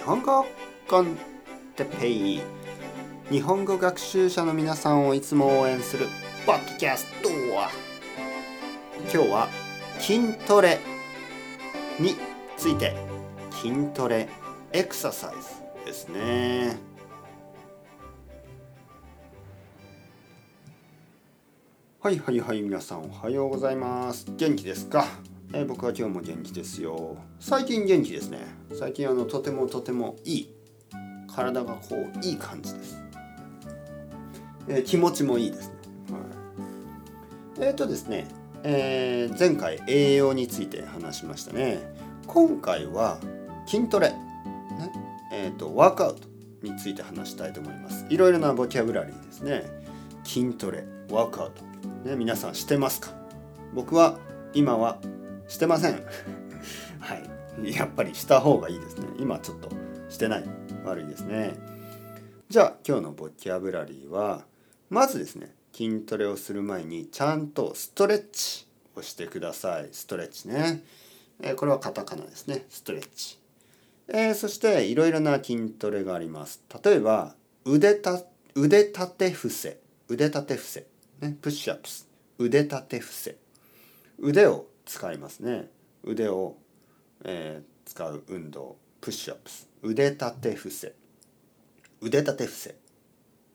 日本語コンテペイ。日本語学習者の皆さんをいつも応援するポッドキャスト今日は筋トレについて筋トレエクササイズですね。はいはいはい皆さんおはようございます。元気ですか？えー、僕は今日も元気ですよ。最近元気ですね。最近あのとてもとてもいい。体がこういい感じです、えー、気持ちもいいですね、はい、えっ、ー、とですね、えー、前回栄養について話しましたね。今回は筋トレ、ね。えーと、ワークアウトについて話したいと思います。いろいろなボキャブラリーですね。筋トレワークアウト、ね、皆さんしてますか？僕は今はしてません。はい。やっぱりした方がいいですね。今ちょっとしてない。悪いですね。じゃあ今日のボキャブラリーはまずですね筋トレをする前にちゃんとストレッチをしてください。ストレッチね、えー、これはカタカナですね。ストレッチ、えー、そしていろいろな筋トレがあります。例えば腕た腕立て伏せ。腕立て伏せ、ね、 push-ups。腕立て伏せ。腕を使いますね。腕を、えー、使う運動。 push-ups。腕立て伏せ。腕立て伏せ、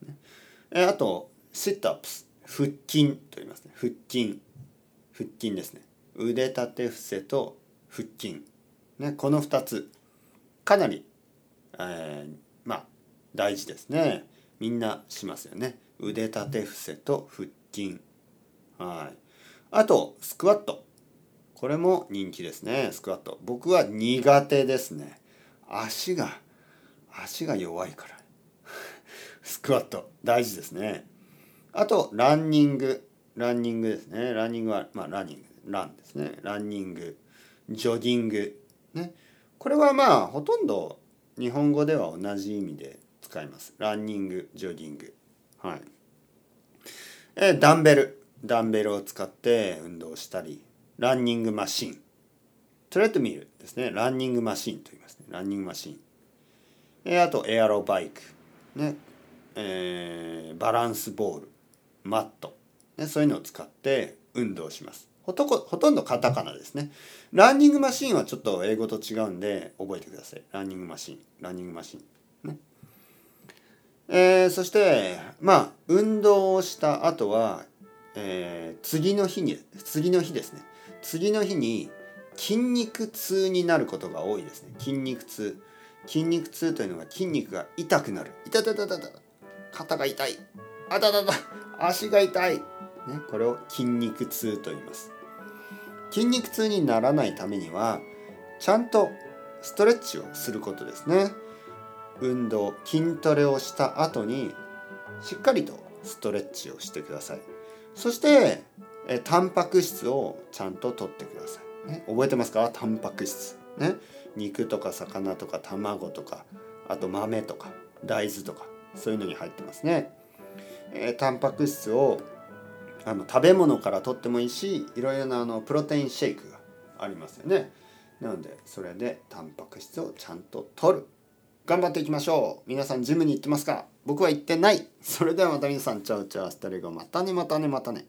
ね。え、あと sit-ups 腹筋と言いますね。腹筋。腹筋ですね。腕立て伏せと腹筋、ね、この2つ。かなり、えー、まあ大事ですね。みんなしますよね。腕立て伏せと腹筋。はい。あとスクワット。これも人気ですねスクワット。僕は苦手ですね。足が足が弱いから。スクワット。大事ですね。あとランニング。ランニングですね。ランニングはまあランニング。ランですね。ランニング。ジョギング。ね。これはまあほとんど日本語では同じ意味で使います。ランニングジョギング。はい。えダンベル。ダンベルを使って運動したりランニングマシン。トレッドミルですね。ランニングマシンと言いますね。ランニングマシン。えあとエアロバイク。ね。えー、バランスボール。マット、ね、そういうのを使って運動します。ほとほとんどカタカナですね。ランニングマシンはちょっと英語と違うんで覚えてください。ランニングマシン。ランニングマシン。ね。えー、そしてまあ運動をした後は、えー、次の日に次の日ですね。次の日に筋肉痛になることが多いですね。筋肉痛。筋肉痛というのは筋肉が痛くなる。痛たたたた。肩が痛い。あたたた。足が痛い、ね、これを筋肉痛と言います。筋肉痛にならないためにはちゃんとストレッチをすることですね。運動筋トレをした後にしっかりとストレッチをしてください。そしてえタンパク質をちゃんと取ってください、ね、覚えてますか？タンパク質。ね？肉とか魚とか卵とかあと豆とか大豆とかそういうのに入ってますね、えー、タンパク質をあの食べ物から取ってもいいしいろいろなあのプロテインシェイクがありますよね。なのでそれでタンパク質をちゃんと取る。頑張っていきましょう。皆さんジムに行ってますか？僕は行ってない。それではまた皆さんチャウチャウスタレゴまたねまたねまたね